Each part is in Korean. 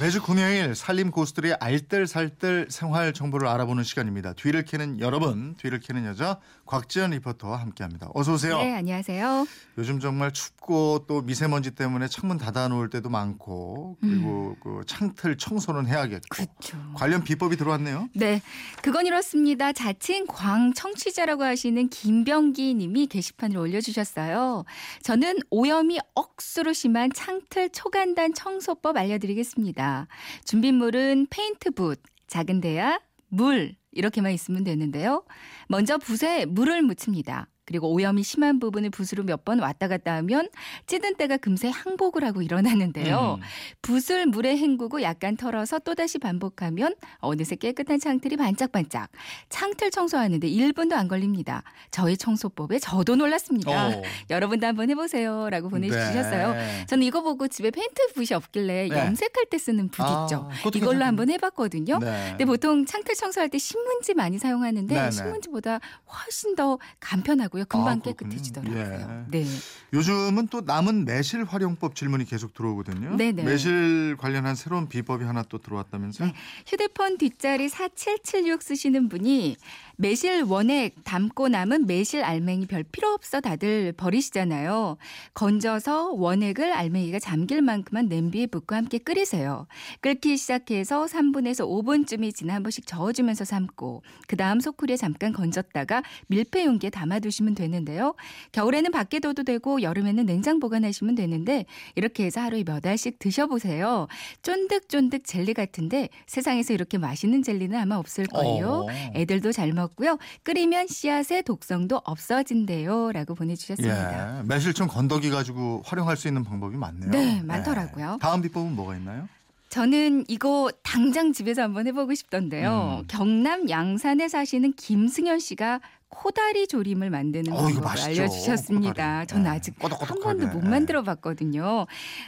매주 금요일 살림 고수들의 알뜰살뜰 생활 정보를 알아보는 시간입니다. 뒤를 캐는 여러분, 뒤를 캐는 여자 곽지연 리포터와 함께합니다. 어서 오세요. 네, 안녕하세요. 요즘 정말 춥고 또 미세먼지 때문에 창문 닫아놓을 때도 많고 그리고 그 창틀 청소는 해야겠고 그렇죠. 관련 비법이 들어왔네요. 네, 그건 이렇습니다. 자칭 광 청취자라고 하시는 김병기 님이 게시판을 올려주셨어요. 저는 오염이 억수로 심한 창틀 초간단 청소법 알려드리겠습니다. 준비물은 페인트붓, 작은 대야, 물 이렇게만 있으면 되는데요. 먼저 붓에 물을 묻힙니다. 그리고 오염이 심한 부분을 붓으로 몇 번 왔다 갔다 하면 찌든 때가 금세 항복을 하고 일어나는데요. 음. 붓을 물에 헹구고 약간 털어서 또다시 반복하면 어느새 깨끗한 창틀이 반짝반짝. 창틀 청소하는데 1분도 안 걸립니다. 저의 청소법에 저도 놀랐습니다. 어. 여러분도 한번 해보세요. 라고 보내주셨어요. 네. 저는 이거 보고 집에 페인트 붓이 없길래 네. 염색할 때 쓰는 붓 아, 있죠. 이걸로 괜찮겠네. 한번 해봤거든요. 네. 근데 보통 창틀 청소할 때 신문지 많이 사용하는데 네네. 신문지보다 훨씬 더 간편하고요. 금방 아, 그렇군요. 깨끗해지더라고요. 예. 네. 요즘은 또 남은 매실 활용법 질문이 계속 들어오거든요. 네네. 매실 관련한 새로운 비법이 하나 또 들어왔다면서요? 네. 휴대폰 뒷자리 4776 쓰시는 분이 매실 원액 담고 남은 매실 알맹이 별 필요 없어 다들 버리시잖아요. 건져서 원액을 알맹이가 잠길 만큼만 냄비에 붓고 함께 끓이세요. 끓기 시작해서 3분에서 5분쯤이 지나 한 번씩 저어주면서 삶고 그 다음 소쿠리에 잠깐 건졌다가 밀폐 용기에 담아두시면 되는데요. 겨울에는 밖에 둬도 되고 여름에는 냉장 보관하시면 되는데 이렇게 해서 하루에 몇 알씩 드셔보세요. 쫀득쫀득 젤리 같은데 세상에서 이렇게 맛있는 젤리는 아마 없을 거예요. 어. 애들도 잘 먹 고요. 끓이면 씨앗의 독성도 없어진대요. 라고 보내주셨습니다. 예. 매실청 건더기 가지고 활용할 수 있는 방법이 많네요. 네, 많더라고요. 다음 비법은 뭐가 있나요? 저는 이거 당장 집에서 한번 해보고 싶던데요. 음. 경남 양산에 사시는 김승현 씨가 코다리 조림을 만드는 어, 방법을. 알려주셨습니다. 저는 네. 아직. 한 번도 못 네. 만들어 봤거든요.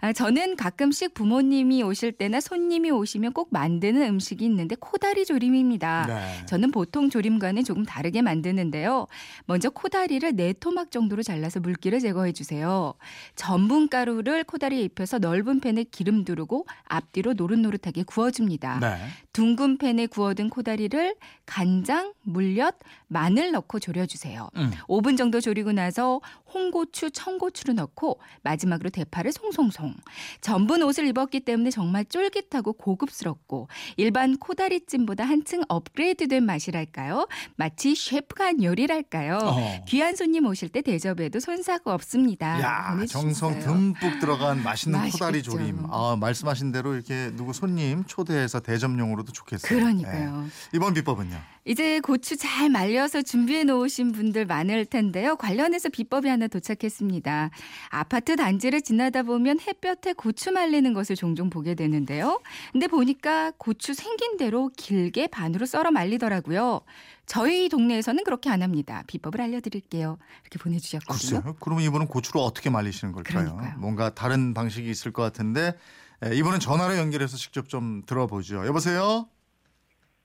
아, 저는 가끔씩 부모님이 오실 때나 손님이 오시면 꼭 만드는 음식이 있는데 코다리 조림입니다. 네. 저는 보통 조림과는 조금 다르게 만드는데요. 먼저 코다리를 네 토막 정도로 잘라서 물기를 제거해 주세요. 전분 가루를 코다리에 입혀서 넓은 팬에 기름 두르고 앞뒤로 노릇노릇하게 구워줍니다. 네. 둥근 팬에 구워둔 코다리를 간장, 물엿, 마늘 넣고 졸여주세요. 음. 5분 정도 졸이고 나서 홍고추, 청고추를 넣고 마지막으로 대파를 송송송. 전분 옷을 입었기 때문에 정말 쫄깃하고 고급스럽고 일반 코다리찜보다 한층 업그레이드된 맛이랄까요? 마치 셰프가 한 요리랄까요? 어. 귀한 손님 오실 때 대접에도 손사고 없습니다. 야, 보내주셨어요. 정성 듬뿍 들어간 맛있는 코다리 맛있겠죠. 조림. 아, 말씀하신 대로 이렇게 누구 손님 초대해서 대접용으로도 좋겠어요. 그러니까요. 네. 이번 비법은요? 이제 고추 잘 말려서 준비해 놓으신 분들 많을 텐데요. 관련해서 비법이 하나 도착했습니다. 아파트 단지를 지나다 보면 햇볕에 고추 말리는 것을 종종 보게 되는데요. 근데 보니까 고추 생긴 대로 길게 반으로 썰어 말리더라고요. 저희 동네에서는 그렇게 안 합니다. 비법을 알려드릴게요. 이렇게 보내주셨거든요. 글쎄요. 그러면 이분은 고추를 어떻게 말리시는 걸까요? 그러니까요. 뭔가 다른 방식이 있을 것 같은데 에, 이분은 전화로 연결해서 직접 좀 들어보죠. 여보세요?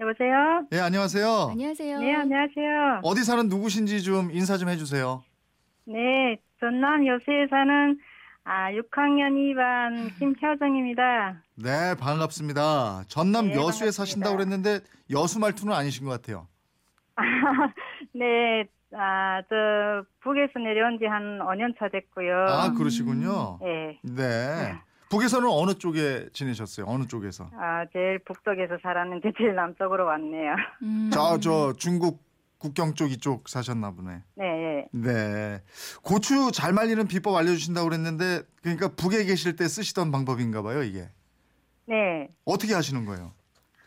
여보세요? 예, 안녕하세요. 안녕하세요. 네, 안녕하세요. 어디 사는 누구신지 좀 인사 좀 해주세요. 네, 전남 여수에 사는 아, 6학년 2반 김효정입니다. 네, 반갑습니다. 전남 네, 여수에 반갑습니다. 사신다고 그랬는데 여수 말투는 아니신 것 같아요. 네, 아, 저, 북에서 내려온 지 한 5년 차 됐고요. 아, 그러시군요. 네. 네. 북에서는 어느 쪽에 지내셨어요? 어느 쪽에서? 아, 제일 북쪽에서 살았는데 제일 남쪽으로 왔네요. 음. 저, 저 중국 국경 쪽 이쪽 사셨나 보네. 네, 예. 네. 고추 잘 말리는 비법 알려주신다고 그랬는데, 그러니까 북에 계실 때 쓰시던 방법인가 봐요, 이게. 네. 어떻게 하시는 거예요?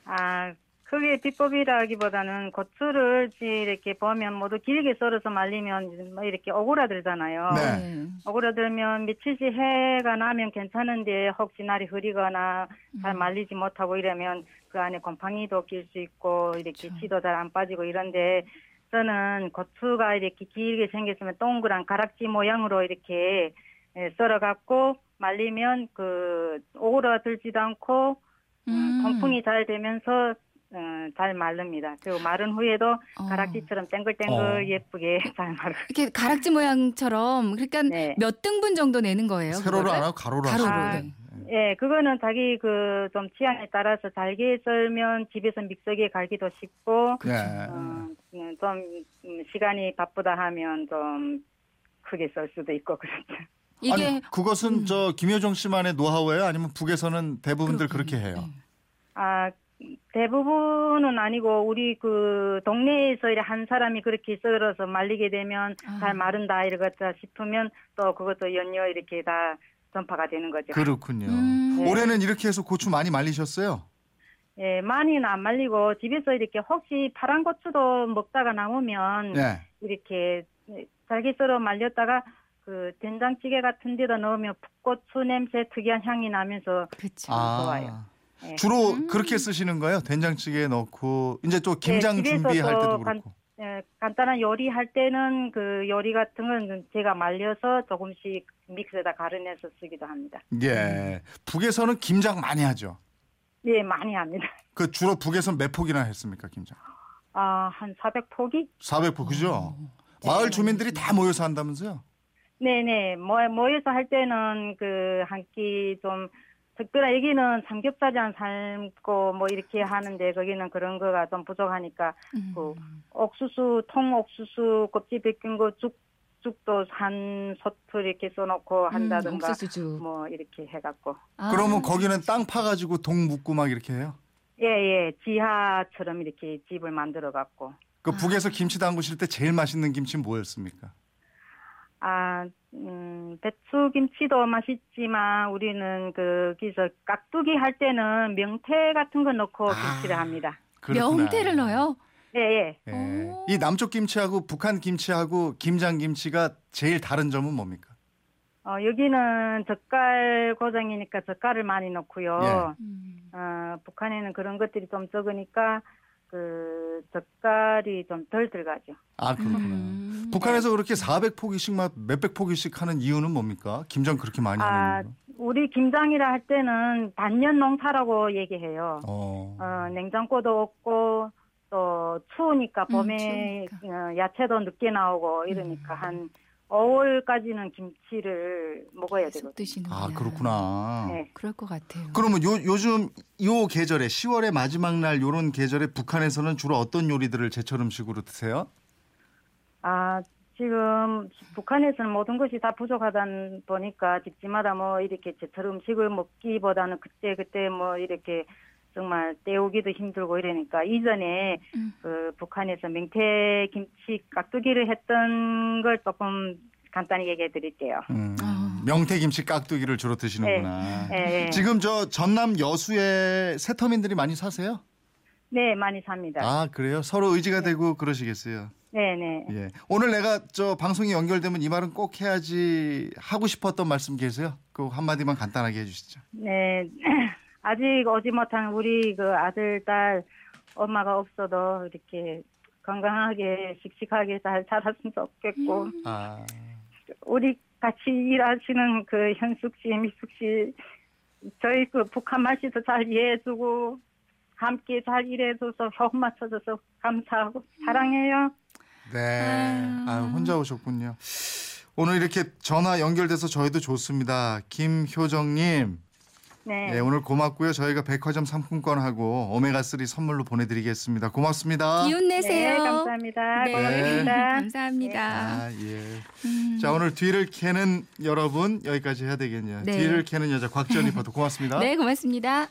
아, 그게 비법이라기보다는 고추를 이렇게 보면 모두 길게 썰어서 말리면 뭐 이렇게 오그라들잖아요. 네. 네. 오그라들면 며칠씩 해가 나면 괜찮은데 혹시 날이 흐리거나 잘 말리지 못하고 이러면 그 안에 곰팡이도 낄 수 있고 이렇게 씨도 잘 안 빠지고 이런데 저는 고추가 이렇게 길게 생겼으면 동그란 가락지 모양으로 이렇게 예, 썰어갖고 말리면 그 오그라들지도 않고 음, 음. 통풍이 잘 되면서 어, 잘 마릅니다. 그리고 마른 후에도 어. 가락지처럼 땡글땡글 어. 예쁘게 잘 마르. 이렇게 가락지 모양처럼 그러니까 네. 몇 등분 정도 내는 거예요? 그거를? 안 하고 가로로 가로로, 하시네. 네. 예, 그거는 자기 그 좀 취향에 따라서 잘게 썰면 집에서 믹서기에 갈기도 쉽고 네. 어, 음, 좀 음, 시간이 바쁘다 하면 좀 크게 썰 수도 있고 그렇죠. 이게 아니 그것은 저 김효정 씨만의 노하우예요? 아니면 북에서는 대부분들 그렇게 해요? 네. 아 대부분은 아니고 우리 그 동네에서 한 사람이 그렇게 썰어서 말리게 되면 아. 잘 마른다 이러겠다 싶으면 또 그것도 연이어 이렇게 다 전파가 되는 거죠. 그렇군요. 음. 네. 올해는 이렇게 해서 고추 많이 말리셨어요? 예, 많이는 안 말리고 집에서 이렇게 혹시 파란 고추도 먹다가 남으면 네. 이렇게 잘게 썰어 말렸다가 그 된장찌개 같은 데다 넣으면 풋고추 냄새 특이한 향이 나면서 그렇죠. 아. 좋아 요. 예. 주로 음. 그렇게 쓰시는 거예요? 된장찌개에 넣고 이제 또 김장 네, 준비할 때도 또 간- 그렇고. 예, 간단한 요리 할 때는 그 요리 같은 건 제가 말려서 조금씩 믹스에다 가르내서 쓰기도 합니다. 예. 북에서는 김장 많이 하죠. 예, 많이 합니다. 그 주로 북에서 몇 폭이나 했습니까, 김장? 아, 한 400포기? 400폭 그죠? 마을 주민들이 다 모여서 한다면서요? 네네. 모, 모여서 할 때는 그 한 끼 좀 특별한 여기는 삼겹살장 삶고 뭐 이렇게 하는데 거기는 그런 거가 좀 부족하니까 음. 그 옥수수 통 옥수수 껍질 벗긴 거죽 죽도 한 소틀 이렇게 써놓고 한다든가 음. 뭐 이렇게 해갖고 아. 그러면 거기는 땅 파가지고 동 묻고 막 이렇게 해요? 예예 지하처럼 이렇게 집을 만들어갖고 그 아. 북에서 김치 담그실 때 제일 맛있는 김치는 뭐였습니까? 아, 음, 배추김치도 맛있지만 우리는 그, 거기서 깍두기 할 때는 명태 같은 거 넣고 아. 김치를 합니다. 그렇구나. 명태를 넣어요? 예, 예. 예. 오. 이 남쪽 김치하고 북한 김치하고 김장 김치가 제일 다른 점은 뭡니까? 어, 여기는 젓갈 고장이니까 젓갈을 많이 넣고요. 예. 음. 어, 북한에는 그런 것들이 좀 적으니까 그 젓갈이 좀 덜 들어가죠. 아 그렇구나. 음. 북한에서 그렇게 400포기씩 막 몇백 포기씩 하는 이유는 뭡니까? 김장 그렇게 많이 아, 하는 이유? 우리 김장이라 할 때는 단년 농사라고 얘기해요. 어. 어, 냉장고도 없고 또 추우니까 음, 봄에 어, 야채도 늦게 나오고 이러니까 한 5월까지는 김치를 먹어야 계속 되거든요. 드시는 아 그렇구나. 네. 그럴 것 같아요. 그러면 요 요즘 요 계절에 10월의 마지막 날 요런 계절에 북한에서는 주로 어떤 요리들을 제철 음식으로 드세요? 아 지금 북한에서는 모든 것이 다 부족하다 보니까 집집마다 뭐 이렇게 제철 음식을 먹기보다는 그때 그때 뭐 이렇게 정말 때우기도 힘들고 이러니까 이전에 음. 그 북한에서 명태 김치 깍두기를 했던 걸 조금 간단히 얘기해 드릴게요. 음, 아. 명태 김치 깍두기를 주로 드시는구나. 예, 예. 지금 저 전남 여수에 세터민들이 많이 사세요? 네, 많이 삽니다. 아 그래요? 서로 의지가 되고 그러시겠어요. 네, 네. 예. 오늘 내가 저 방송이 연결되면 이 말은 꼭 해야지 하고 싶었던 말씀 계세요? 그 한마디만 간단하게 해 주시죠. 네. 아직 오지 못한 우리 그 아들, 딸, 엄마가 없어도 이렇게 건강하게, 씩씩하게 잘 자랐으면 좋겠고, 아 우리 같이 일하시는 그 현숙 씨, 미숙 씨, 저희 그 북한 말씨도 잘 이해해주고, 함께 잘 일해줘서 호흡 맞춰줘서 감사하고 사랑해요. 네. 아 혼자 오셨군요. 오늘 이렇게 전화 연결돼서 저희도 좋습니다. 김효정님. 네. 네, 오늘 고맙고요. 저희가 백화점 상품권하고 오메가3 선물로 보내드리겠습니다. 고맙습니다. 기운 내세요. 네, 감사합니다. 네. 고맙습니다. 감사합니다. 아, 예. 음. 자, 오늘 뒤를 캐는 여러분 여기까지 해야 되겠네요. 네. 뒤를 캐는 여자 곽지연 리포터 고맙습니다. 네, 고맙습니다.